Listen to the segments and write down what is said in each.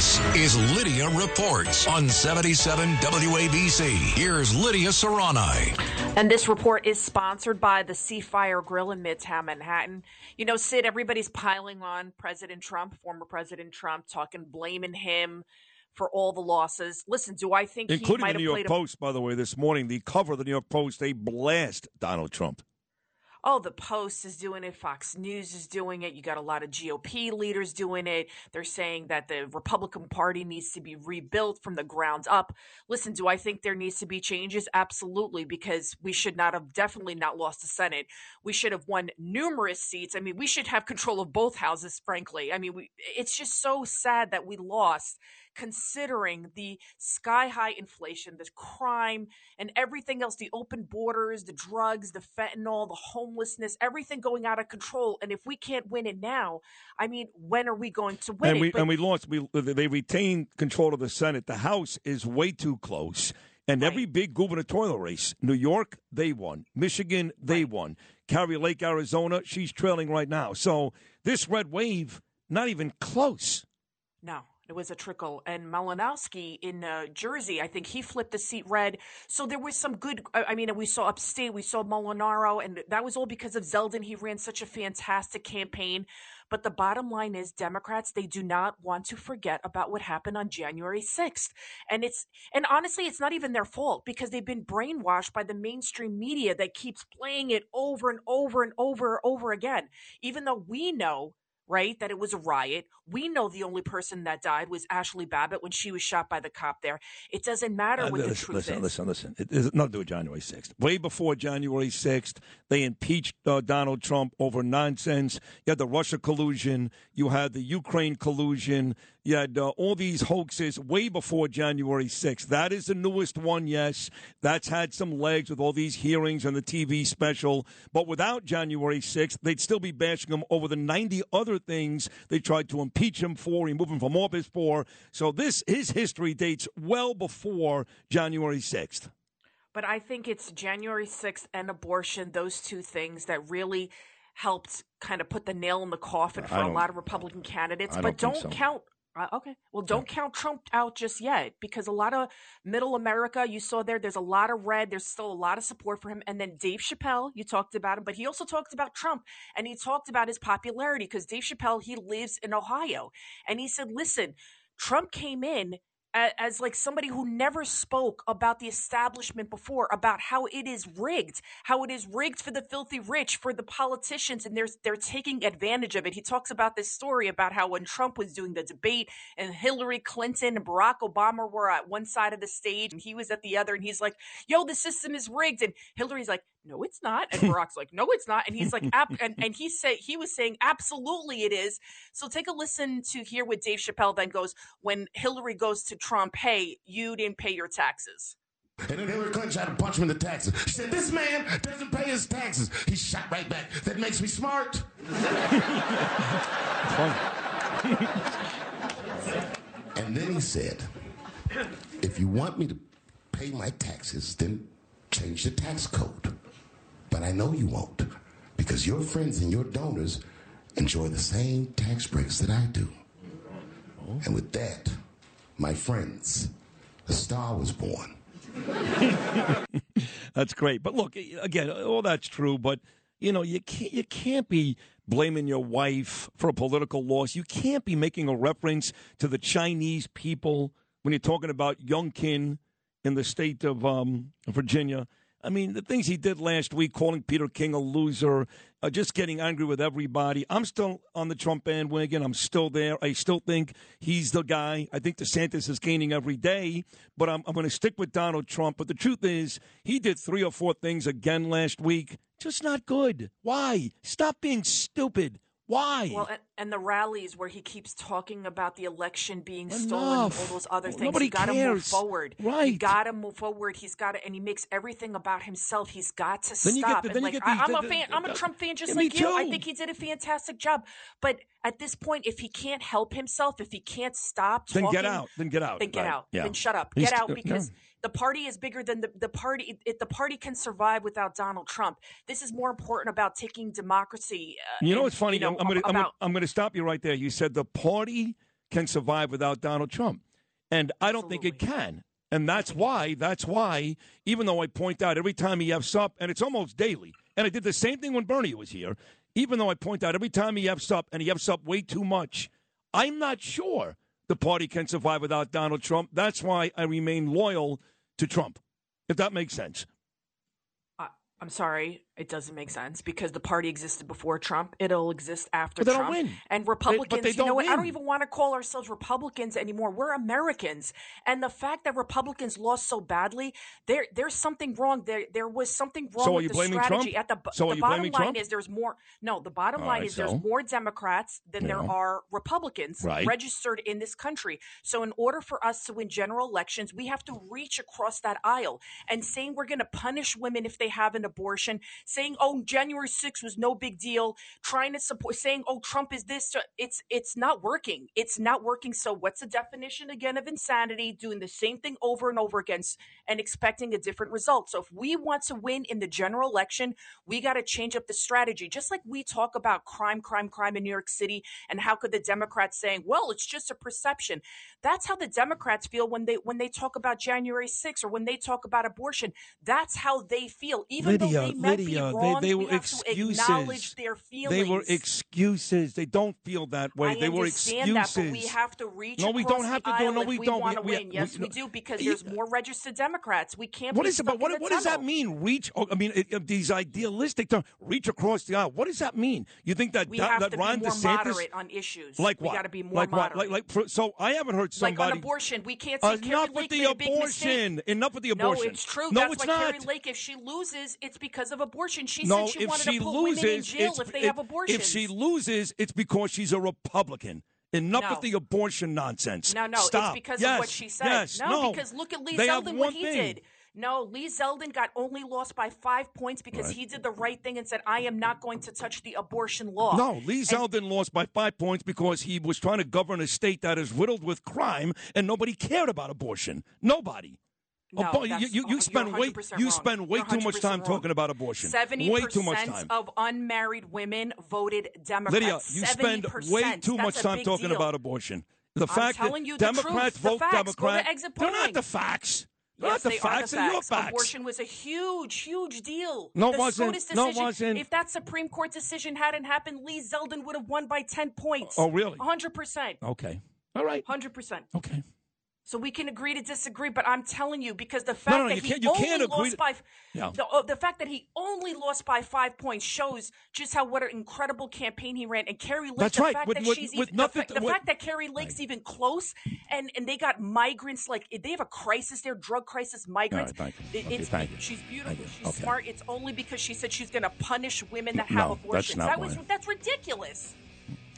This is Lidia Reports on 77 WABC. Here's Lidia Serrani. And this report is sponsored by the Seafire Grill in Midtown Manhattan. You know, Sid, everybody's piling on President Trump, former President Trump, talking, blaming him for all the losses. Listen, do I think including he the New York Post, by the way, this morning, the cover of the New York Post, they blast Donald Trump oh, the Post is doing it, Fox News is doing it. You got a lot of GOP leaders doing it. They're saying that the Republican Party needs to be rebuilt from the ground up. Listen, do I think there needs to be changes? Absolutely, because we should not have definitely not lost the Senate. We should have won numerous seats. I mean, we should have control of both houses, frankly. I mean, we, it's just so sad that we lost considering the sky high inflation, the crime, and everything else the open borders, the drugs, the fentanyl, the homelessness, everything going out of control. And if we can't win it now, I mean, when are we going to win and it? We, but- and we lost. We, they retained control of the Senate. The House is way too close. And right. every big gubernatorial race, New York, they won. Michigan, they right. won. Kari Lake, Arizona, she's trailing right now. So this red wave, not even close. No, it was a trickle. And Malinowski in uh, Jersey, I think he flipped the seat red. So there was some good. I mean, we saw upstate, we saw Molinaro, and that was all because of Zeldin. He ran such a fantastic campaign. But the bottom line is, Democrats they do not want to forget about what happened on January sixth, and it's and honestly, it's not even their fault because they've been brainwashed by the mainstream media that keeps playing it over and over and over and over again. Even though we know right? That it was a riot. We know the only person that died was Ashley Babbitt when she was shot by the cop there. It doesn't matter uh, what listen, the truth listen, is. Listen, listen, listen. It has nothing to do with January 6th. Way before January 6th, they impeached uh, Donald Trump over nonsense. You had the Russia collusion. You had the Ukraine collusion. You had uh, all these hoaxes way before January 6th. That is the newest one, yes. That's had some legs with all these hearings and the TV special. But without January 6th, they'd still be bashing him over the 90 other things they tried to impeach him for, remove him from office for. So this his history dates well before January 6th. But I think it's January 6th and abortion, those two things that really helped kind of put the nail in the coffin for a lot of Republican candidates. Don't but don't so. count uh, okay. Well, don't count Trump out just yet because a lot of middle America, you saw there, there's a lot of red. There's still a lot of support for him. And then Dave Chappelle, you talked about him, but he also talked about Trump and he talked about his popularity because Dave Chappelle, he lives in Ohio. And he said, listen, Trump came in as, like somebody who never spoke about the establishment before, about how it is rigged, how it is rigged for the filthy rich, for the politicians, and they're they're taking advantage of it. He talks about this story about how when Trump was doing the debate and Hillary Clinton and Barack Obama were at one side of the stage and he was at the other, and he's like, "Yo, the system is rigged," and Hillary's like, no, it's not. And Barack's like, no, it's not. And he's like, and, and he said, he was saying, absolutely it is. So take a listen to hear what Dave Chappelle then goes when Hillary goes to Trump, hey, you didn't pay your taxes. And then Hillary Clinton tried to punch him in the taxes. She said, This man doesn't pay his taxes. He shot right back. That makes me smart. and then he said, If you want me to pay my taxes, then change the tax code. But I know you won't because your friends and your donors enjoy the same tax breaks that I do. And with that, my friends, a star was born. that's great. But look, again, all that's true, but you know, you can't you can't be blaming your wife for a political loss. You can't be making a reference to the Chinese people when you're talking about Youngkin in the state of um, Virginia. I mean, the things he did last week, calling Peter King a loser, uh, just getting angry with everybody. I'm still on the Trump bandwagon. I'm still there. I still think he's the guy. I think DeSantis is gaining every day, but I'm, I'm going to stick with Donald Trump. But the truth is, he did three or four things again last week. Just not good. Why? Stop being stupid. Why? Well, and, and, the rallies where he keeps talking about the election being Enough. stolen, all those other things. Nobody you got to move forward. Right. You got to move forward. He's got to, and he makes everything about himself. He's got to then stop. The, like, you I, am the, a fan. I'm a Trump fan, just yeah, like you. Too. I think he did a fantastic job. But at this point, if he can't help himself, if he can't stop, then talking, get out. Then get out. Then get right. out. Yeah. Then shut up. He's, Get out because the party is bigger than the, the party. It, the party can survive without Donald Trump. This is more important about taking democracy. Uh, you know and, what's funny? You know, I'm, going to I'm going to stop you right there. You said the party can survive without Donald Trump. And I don't think it can. And that's why, that's why, even though I point out every time he F's up, and it's almost daily, and I did the same thing when Bernie was here, even though I point out every time he F's up and he F's up way too much, I'm not sure the party can survive without Donald Trump. That's why I remain loyal to Trump, if that makes sense. I'm sorry, it doesn't make sense because the party existed before Trump. It'll exist after But they don't Trump. win. And They- Republicans, but they you know what? I don't even want to call ourselves Republicans anymore. We're Americans. And the fact that Republicans lost so badly, there there's something wrong. There there was something wrong So are with you the blaming strategy. Trump? At the, So are the you bottom blaming line Trump? is there's more no, the bottom All line right, is there's more Democrats than there are Republicans Right. registered in this country. So in order for us to win general elections, we have to reach across that aisle and saying we're going to punish women if they have an abortion, saying oh January 6th was no big deal, trying to support saying oh Trump is this it's it's not working. It's not working. So what's the definition again of insanity? Doing the same thing over and over again and expecting a different result. So if we want to win in the general election, we got to change up the strategy. Just like we talk about crime, crime, crime in New York City, and how could the Democrats saying, "Well, it's just a perception." That's how the Democrats feel when they when they talk about January 6th or when they talk about abortion. That's how they feel, even Lidia, though they might Lidia, be they- wrong. they we were have to acknowledge excuses. their feelings. They were excuses. They don't feel that way. I they were excuses. that, but we have to reach. No, we don't have to do- no, we we don't. We- we- win. Yes, we- we do because there's more registered Democrats. We can't. What be is it? But what, what does that mean? Reach? oh, I mean, it, it- these idealistic terms. Reach across the aisle. What does that mean? You think that We that, have that to Ron be more DeSantis, moderate on issues. like we what? got to be more like moderate. what? Like, like so I haven't heard somebody Like on abortion, we can't say uh, enough Lake with the made a big mistake. abortion. Enough with the abortion. No, it's true. No, it's not. Kari Lake, if she loses, it's because of abortion. She no, said she if wanted she to put loses, women in jail if they have abortions. If she loses, it's because she's a Republican. Enough No. with the abortion nonsense. No, no, Stop. it's because yes, of what she said. Yes, no, because look at Lee They Zeldin, what he thing. did. No, Lee Zeldin got only lost by five points because Right. he did the right thing and said, I am not going to touch the abortion law. No, Lee And- Zeldin lost by five points because he was trying to govern a state that is riddled with crime, and nobody cared about abortion. Nobody. No, Abo- you, you, you spend way 100% you wrong. spend way too much time wrong. talking about abortion. Seventy way too much time. of unmarried women voted Democrats. Lidia, you spend 70%. way too That's much time talking deal. about abortion. The fact that the Democrats truth, vote to Democrat, they're not the facts. They're Yes, not the they facts. are the your facts. facts. Abortion was a huge, huge deal. No, the wasn't. SCOTUS No, wasn't. If that Supreme Court decision hadn't happened, Lee Zeldin would have won by ten points. Oh, really? hundred percent, Okay. All right. hundred percent. Okay. So we can agree to disagree, but I'm telling you because the fact no, no, that he only lost to- by Yeah. the, uh, the fact that he only lost by five points shows just how what an incredible campaign he ran. And Kari Lake, That's the right, fact with- that with- she's with even, nothing the, to- the fact that Kari Lake's even close, and and they got migrants like they have a crisis there, drug crisis, migrants. Right, thank you. It- Okay, it's, you. She's beautiful. She's Okay. smart. It's only because she said she's going to punish women that No, have that's abortions. not that was that's ridiculous.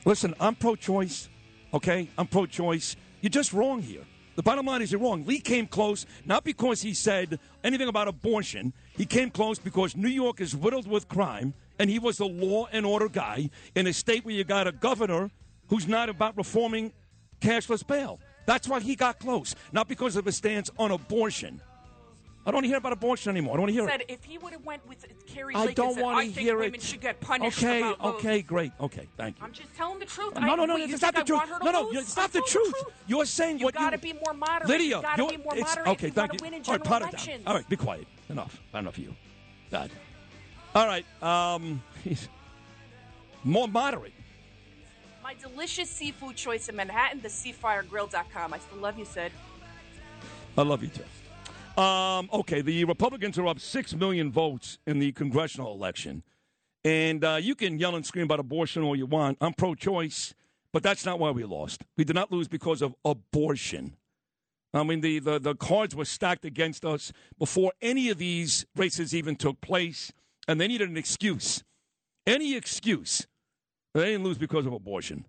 Listen, I'm pro-choice. Okay, I'm pro-choice. You're just wrong here. The bottom line is you're wrong. Lee came close not because he said anything about abortion. He came close because New York is riddled with crime, and he was the law and order guy in a state where you got a governor who's not about reforming cashless bail. That's why he got close, not because of his stance on abortion. I don't want to hear about abortion anymore. I don't want to hear it. Said it. if he would have went with Kari I Lake don't want to hear women it. should get punished. Okay, about votes," okay, great. Okay, thank you. I'm just telling the truth. No, no, no, no, what, you it's not the truth. to No, no, it's not the truth. You're saying You what you be more moderate. Lidia, you gotta you're- be more moderate Okay, thank you. win in All right, pat it down. All right, be quiet. Enough. Enough of you. God. All right. Um, more moderate. My delicious seafood choice in Manhattan, the seafiregrill.com. I still love you, Sid. I love you too. Um, okay, the Republicans are up six million votes in the congressional election, and uh, you can yell and scream about abortion all you want. I'm pro-choice, but that's not why we lost. We did not lose because of abortion. I mean, the, the, the cards were stacked against us before any of these races even took place, and they needed an excuse. Any excuse. They didn't lose because of abortion.